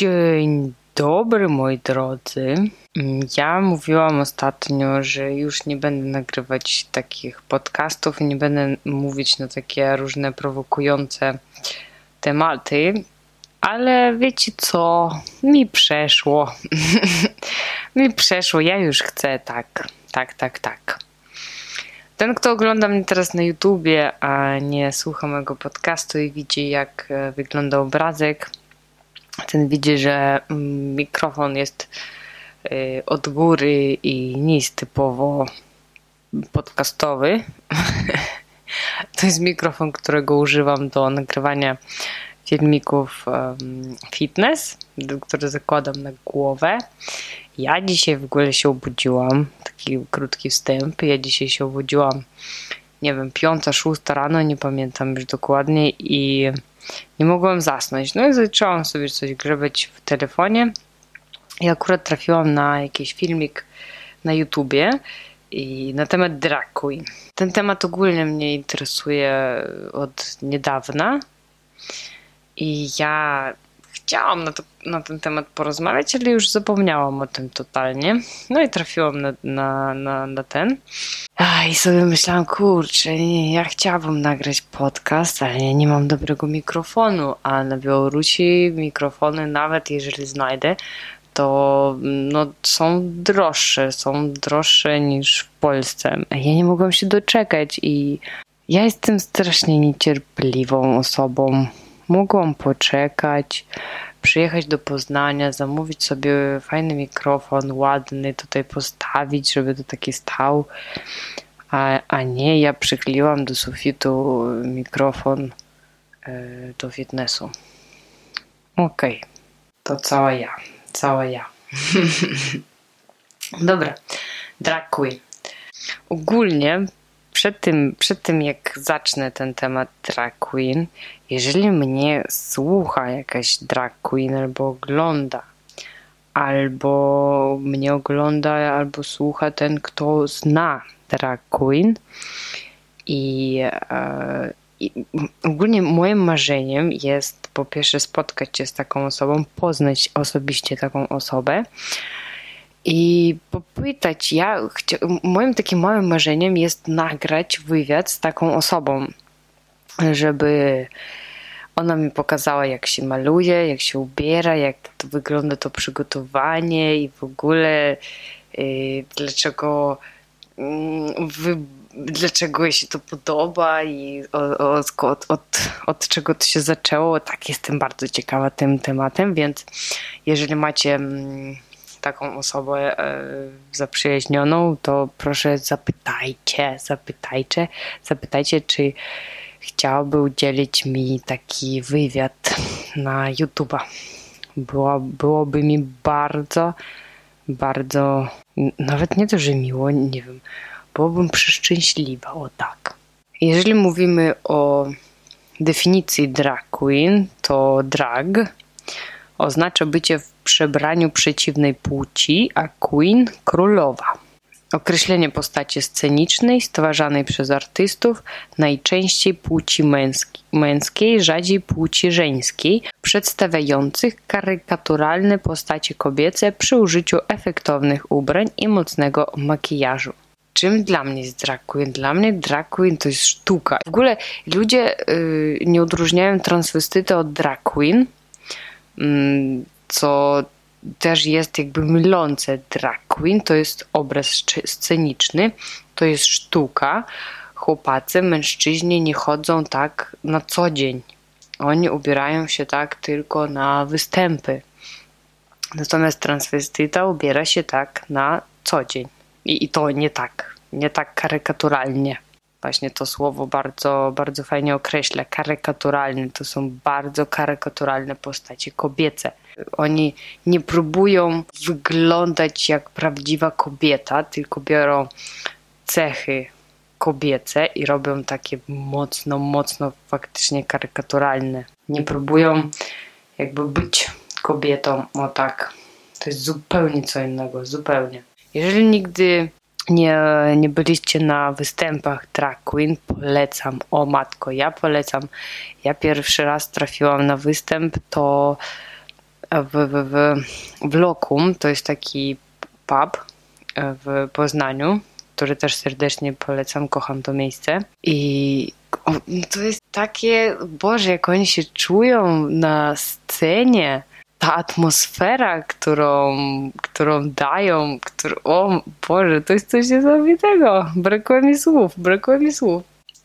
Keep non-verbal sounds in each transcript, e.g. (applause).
Dzień dobry, moi drodzy. Mm, Ja mówiłam ostatnio, że już nie będę nagrywać takich podcastów nie będę mówić na takie różne prowokujące tematy, ale wiecie co? Mi przeszło. (laughs) Mi przeszło. Ja już chcę tak, tak, tak, tak. Ten, kto ogląda mnie teraz na YouTubie, a nie słucha mojego podcastu i widzi, jak e, wygląda obrazek, ten widzi, że mm, mikrofon jest y, od góry i nie jest typowo podcastowy. (laughs) To jest mikrofon, którego używam do nagrywania filmików fitness, który zakładam na głowę. Ja dzisiaj w ogóle się obudziłam, taki krótki wstęp. Ja dzisiaj się obudziłam, nie wiem, piąta, szósta rano, nie pamiętam już dokładnie i nie mogłam zasnąć. No i zaczęłam sobie coś grzebać w telefonie i akurat trafiłam na jakiś filmik na YouTubie i na temat drag queen. Ten temat ogólnie mnie interesuje od niedawna i ja chciałam na, to, na ten temat porozmawiać, ale już zapomniałam o tym totalnie. No i trafiłam na, na, na, na ten. I sobie myślałam, kurczę, nie, ja chciałabym nagrać podcast, ale ja nie mam dobrego mikrofonu, a na Białorusi mikrofony, nawet jeżeli znajdę, to no, są droższe, są droższe niż w Polsce. Ja nie mogłam się doczekać i ja jestem strasznie niecierpliwą osobą. Mogłam poczekać, przyjechać do Poznania, zamówić sobie fajny mikrofon, ładny, tutaj postawić, żeby to taki stał. A, a nie, ja przykleiłam do sufitu mikrofon e, do fitnessu. Okej, to cała ja. Cała ja. (laughs) Dobra, drag queen. Ogólnie przed tym, przed tym jak zacznę ten temat drag queen, jeżeli mnie słucha jakaś drag queen albo ogląda, albo mnie ogląda, albo słucha ten, kto zna drag queen i, e, i ogólnie moim marzeniem jest po pierwsze spotkać się z taką osobą, poznać osobiście taką osobę, i popytać, ja chcia, moim takim małym marzeniem jest nagrać wywiad z taką osobą, żeby ona mi pokazała, jak się maluje, jak się ubiera, jak to wygląda to przygotowanie i w ogóle yy, dlaczego mm, wy, dlaczego jej się to podoba i od, od, od, od czego to się zaczęło. Tak, jestem bardzo ciekawa tym tematem, więc jeżeli macie mm, taką osobę e, zaprzyjaźnioną, to proszę zapytajcie, zapytajcie, zapytajcie, czy chciałaby udzielić mi taki wywiad na YouTube'a. Było, byłoby mi bardzo, bardzo, nawet nie to, że miło, nie wiem, byłabym przeszczęśliwa, o tak. Jeżeli mówimy o definicji drag queen, to drag oznacza bycie w przebraniu przeciwnej płci, a queen królowa. Określenie postaci scenicznej stwarzanej przez artystów, najczęściej płci męski, męskiej, rzadziej płci żeńskiej, przedstawiających karykaturalne postacie kobiece przy użyciu efektownych ubrań i mocnego makijażu. Czym dla mnie jest drag queen? Dla mnie drag queen to jest sztuka. W ogóle ludzie yy, nie odróżniają transwestyty od drag queen, co też jest jakby mylące. Drag queen to jest obraz sceniczny, to jest sztuka. Chłopacy, mężczyźni nie chodzą tak na co dzień. Oni ubierają się tak tylko na występy. Natomiast transwestyta ubiera się tak na co dzień. I, I to nie tak, nie tak karykaturalnie. Właśnie to słowo bardzo, bardzo fajnie określa. Karykaturalne to są bardzo karykaturalne postacie kobiece. Oni nie próbują wyglądać jak prawdziwa kobieta, tylko biorą cechy kobiece i robią takie mocno, mocno faktycznie karykaturalne. Nie próbują jakby być kobietą, o tak. To jest zupełnie co innego, zupełnie. Jeżeli nigdy nie, nie byliście na występach drag queen, polecam. O matko, ja polecam. Ja pierwszy raz trafiłam na występ, to w, w, w, w Lokum, to jest taki pub w Poznaniu, który też serdecznie polecam, kocham to miejsce. I to jest takie, Boże, jak oni się czują na scenie ta atmosfera, którą, którą dają, którą, o Boże, to jest coś niesamowitego. Brakuje mi słów, brakuje mi słów.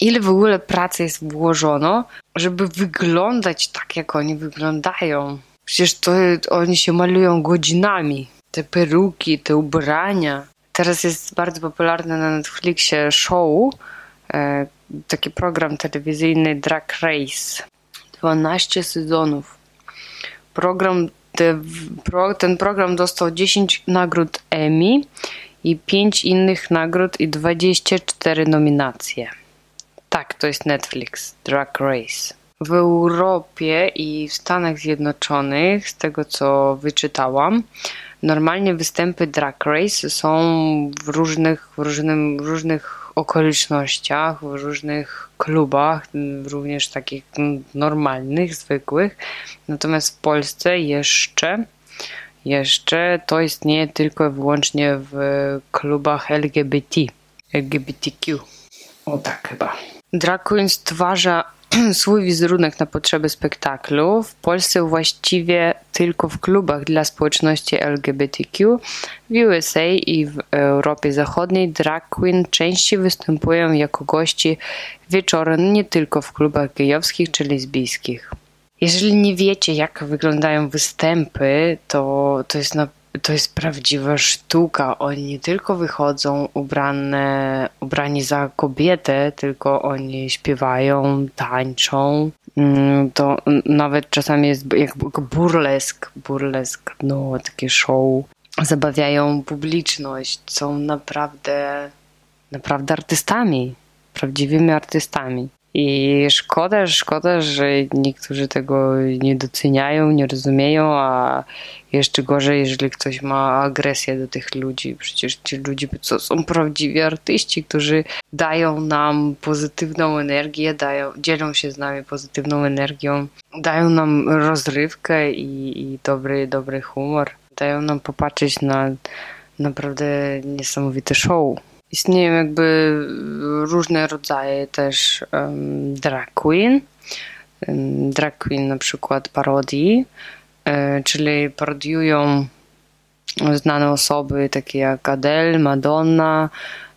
Ile w ogóle pracy jest włożono, żeby wyglądać tak, jak oni wyglądają. Przecież to oni się malują godzinami. Te peruki, te ubrania. Teraz jest bardzo popularne na Netflixie show, e, taki program telewizyjny Drag Race. 12 sezonów program, te, pro, ten program dostał 10 nagród Emmy i 5 innych nagród i 24 nominacje. Tak, to jest Netflix, Drag Race. W Europie i w Stanach Zjednoczonych, z tego co wyczytałam, normalnie występy Drag Race są w różnych, w różnym, różnych okolicznościach, w różnych klubach, również takich normalnych, zwykłych. Natomiast w Polsce jeszcze, jeszcze to istnieje tylko i wyłącznie w klubach LGBT, LGBTQ. O tak chyba. Drag Queen stwarza (clears throat) swój wizerunek na potrzeby spektaklu. W Polsce właściwie tylko w klubach dla społeczności LGBTQ. W USA i w Europie Zachodniej drag queen częściej występują jako gości wieczorem nie tylko w klubach gejowskich czy lesbijskich. Jeżeli nie wiecie, jak wyglądają występy, to, to jest na to jest prawdziwa sztuka. Oni nie tylko wychodzą ubrane, ubrani za kobietę, tylko oni śpiewają, tańczą. Mm, to nawet czasami jest jak burlesk, burlesk, no takie show. Zabawiają publiczność, są naprawdę, naprawdę artystami, prawdziwymi artystami. I szkoda, szkoda, że niektórzy tego nie doceniają, nie rozumieją, a jeszcze gorzej, jeżeli ktoś ma agresję do tych ludzi. Przecież ci ludzie to są prawdziwi artyści, którzy dają nam pozytywną energię, dają, dzielą się z nami pozytywną energią, dają nam rozrywkę i, i dobry, dobry humor. Dają nam popatrzeć na naprawdę niesamowite show. Istnieją jakby różne rodzaje też um, drag queen. Drag queen na przykład parodii, um, czyli parodiują znane osoby takie jak Adele, Madonna,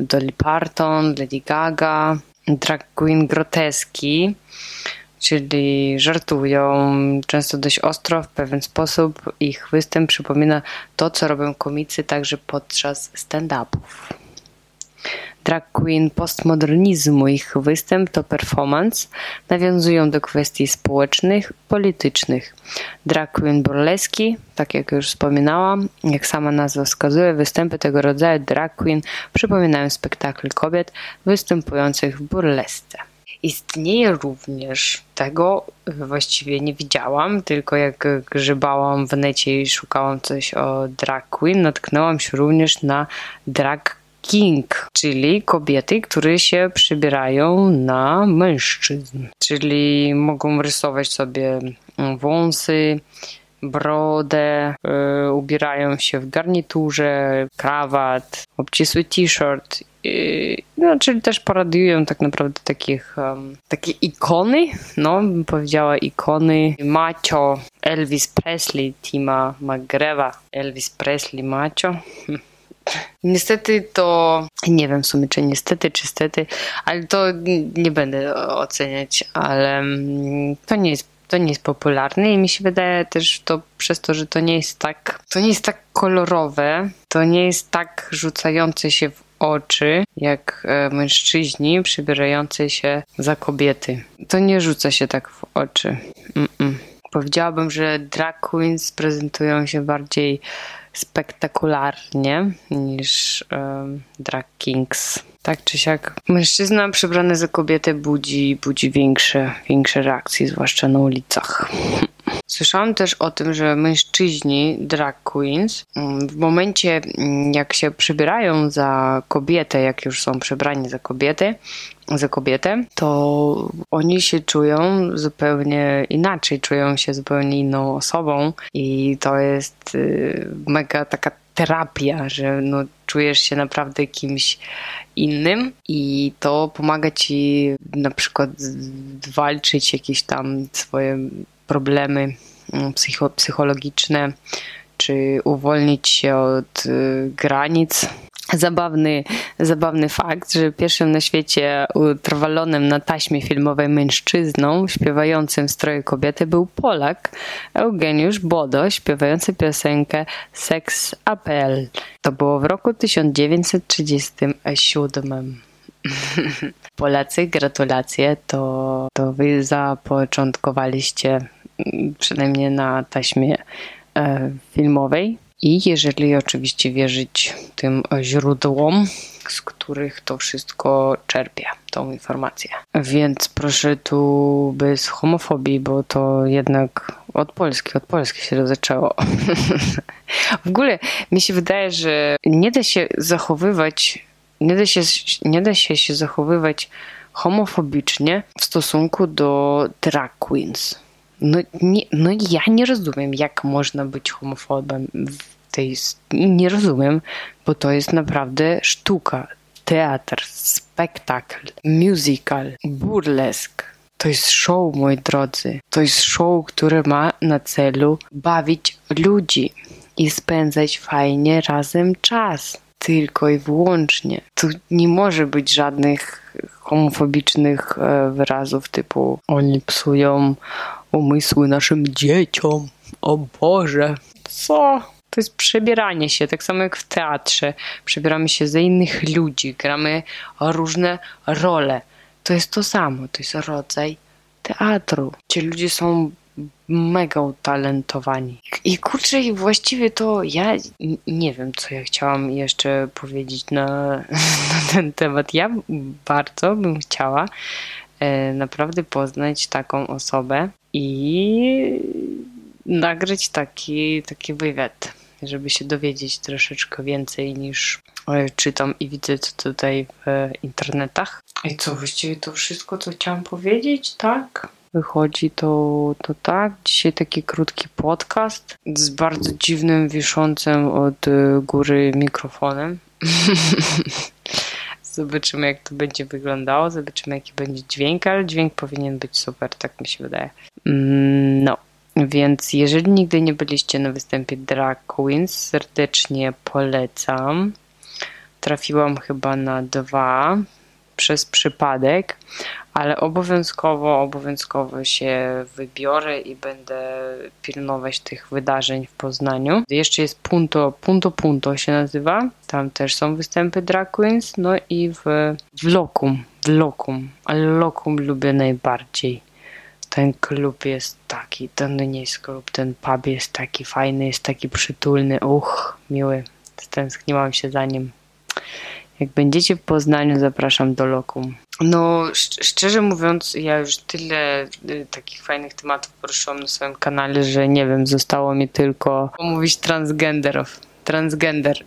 Dolly Parton, Lady Gaga. Drag queen groteski, czyli żartują często dość ostro, w pewien sposób. Ich występ przypomina to, co robią komicy także podczas stand-upów drag queen postmodernizmu. Ich występ to performance, nawiązują do kwestii społecznych, politycznych. Drag queen burleski, tak jak już wspominałam, jak sama nazwa wskazuje, występy tego rodzaju drag queen przypominają spektakl kobiet występujących w burlesce. Istnieje również tego, właściwie nie widziałam, tylko jak grzebałam w necie i szukałam coś o drag queen, natknęłam się również na drag king, czyli kobiety, które się przybierają na mężczyzn. Czyli mogą rysować sobie wąsy, brodę, yy, ubierają się w garniturze, krawat, obcisły t-shirt. No, czyli też paradują tak naprawdę takich, um, takie ikony, no bym powiedziała ikony. Macho, Elvis Presley, Tima McGrewa, Elvis Presley, Macho. (laughs) Niestety to, nie wiem w sumie czy niestety, czy stety, ale to nie będę oceniać, ale mm, to nie jest to nie jest popularne i mi się wydaje też to przez to, że to nie jest tak, to nie jest tak kolorowe, to nie jest tak rzucające się w oczy, jak e, mężczyźni przybierający się za kobiety. To nie rzuca się tak w oczy. Mm -mm. Powiedziałabym, że drag queens prezentują się bardziej spektakularnie niż drag kings. Tak czy siak, mężczyzna przebrany za kobietę budzi, budzi większe, większe reakcje, zwłaszcza na ulicach. Słyszałam też o tym, że mężczyźni, drag queens, mm, w momencie mm, jak się przybierają za kobietę, jak już są przebrani za kobietę, za kobietę, to oni się czują zupełnie inaczej, czują się zupełnie inną osobą i to jest y, mega taka terapia, że no, czujesz się naprawdę kimś innym i to pomaga ci na przykład walczyć jakieś tam swoje problemy mm, psycho psychologiczne, czy uwolnić się od y, granic zabawny, zabawny fakt, że pierwszym na świecie utrwalonym na taśmie filmowej mężczyzną śpiewającym w stroju kobiety był Polak Eugeniusz Bodo, śpiewający piosenkę Sex Apel. To było w roku 1937. (laughs) Polacy, gratulacje, to, to wy zapoczątkowaliście przynajmniej na taśmie e, filmowej i jeżeli oczywiście wierzyć tym źródłom, z których to wszystko czerpie, tą informację. Więc proszę tu bez homofobii, bo to jednak od Polski, od Polski się to zaczęło. (laughs) w ogóle mi się wydaje, że nie da się zachowywać, nie da się, nie da się, się zachowywać homofobicznie w stosunku do drag queens. No, nie, no ja nie rozumiem, jak można być homofobem tej... Nie rozumiem, bo to jest naprawdę sztuka, teatr, spektakl, musical, burlesk. To jest show, moi drodzy. To jest show, które ma na celu bawić ludzi i spędzać fajnie razem czas. Tylko i wyłącznie. Tu nie może być żadnych homofobicznych wyrazów typu oni psują umysły naszym dzieciom. O Boże. Co? To jest przebieranie się, tak samo jak w teatrze. Przebieramy się za innych ludzi, gramy różne role. To jest to samo, to jest rodzaj teatru. Ci ludzie są mega utalentowani. I kurczę, i właściwie to ja nie wiem, co ja chciałam jeszcze powiedzieć na, (laughs) na ten temat. Ja bardzo bym chciała naprawdę poznać taką osobę i nagrać taki, taki wywiad żeby się dowiedzieć troszeczkę więcej niż e, czytam i widzę co tutaj w internetach. I co, właściwie to wszystko, co chciałam powiedzieć, tak? Wychodzi to, to tak. Dzisiaj taki krótki podcast z bardzo dziwnym, wiszącym od góry mikrofonem. (laughs) Zobaczymy, jak to będzie wyglądało, zobaczymy, jaki będzie dźwięk, ale dźwięk powinien być super, tak mi się wydaje. Mm, no. Więc jeżeli nigdy nie byliście na występie Drag Queens, serdecznie polecam. Trafiłam chyba na dwa przez przypadek, ale obowiązkowo, obowiązkowo się wybiorę i będę pilnować tych wydarzeń w Poznaniu. Jeszcze jest Punto, Punto Punto się nazywa, tam też są występy Drag Queens, no i w, w Lokum, w Lokum, ale Lokum lubię najbardziej ten klub jest taki, ten nie jest klub, ten pub jest taki fajny, jest taki przytulny, uch, miły. Stęskniłam się za nim. Jak będziecie w Poznaniu, zapraszam do Lokum. No, szczerze mówiąc, ja już tyle y, takich fajnych tematów poruszyłam na swoim kanale, że nie wiem, zostało mi tylko omówić transgenderów transgender.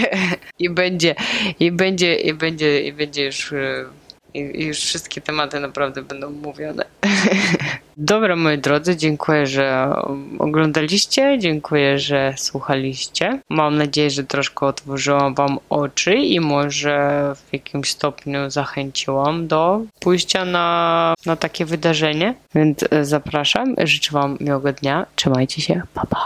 (laughs) I będzie, i będzie, i będzie, i będzie już y, i już wszystkie tematy naprawdę będą mówione. (laughs) Dobra, moi drodzy, dziękuję, że oglądaliście, dziękuję, że słuchaliście. Mam nadzieję, że troszkę otworzyłam Wam oczy i może w jakimś stopniu zachęciłam do pójścia na, na takie wydarzenie. Więc e, zapraszam, życzę Wam miłego dnia, trzymajcie się, pa pa.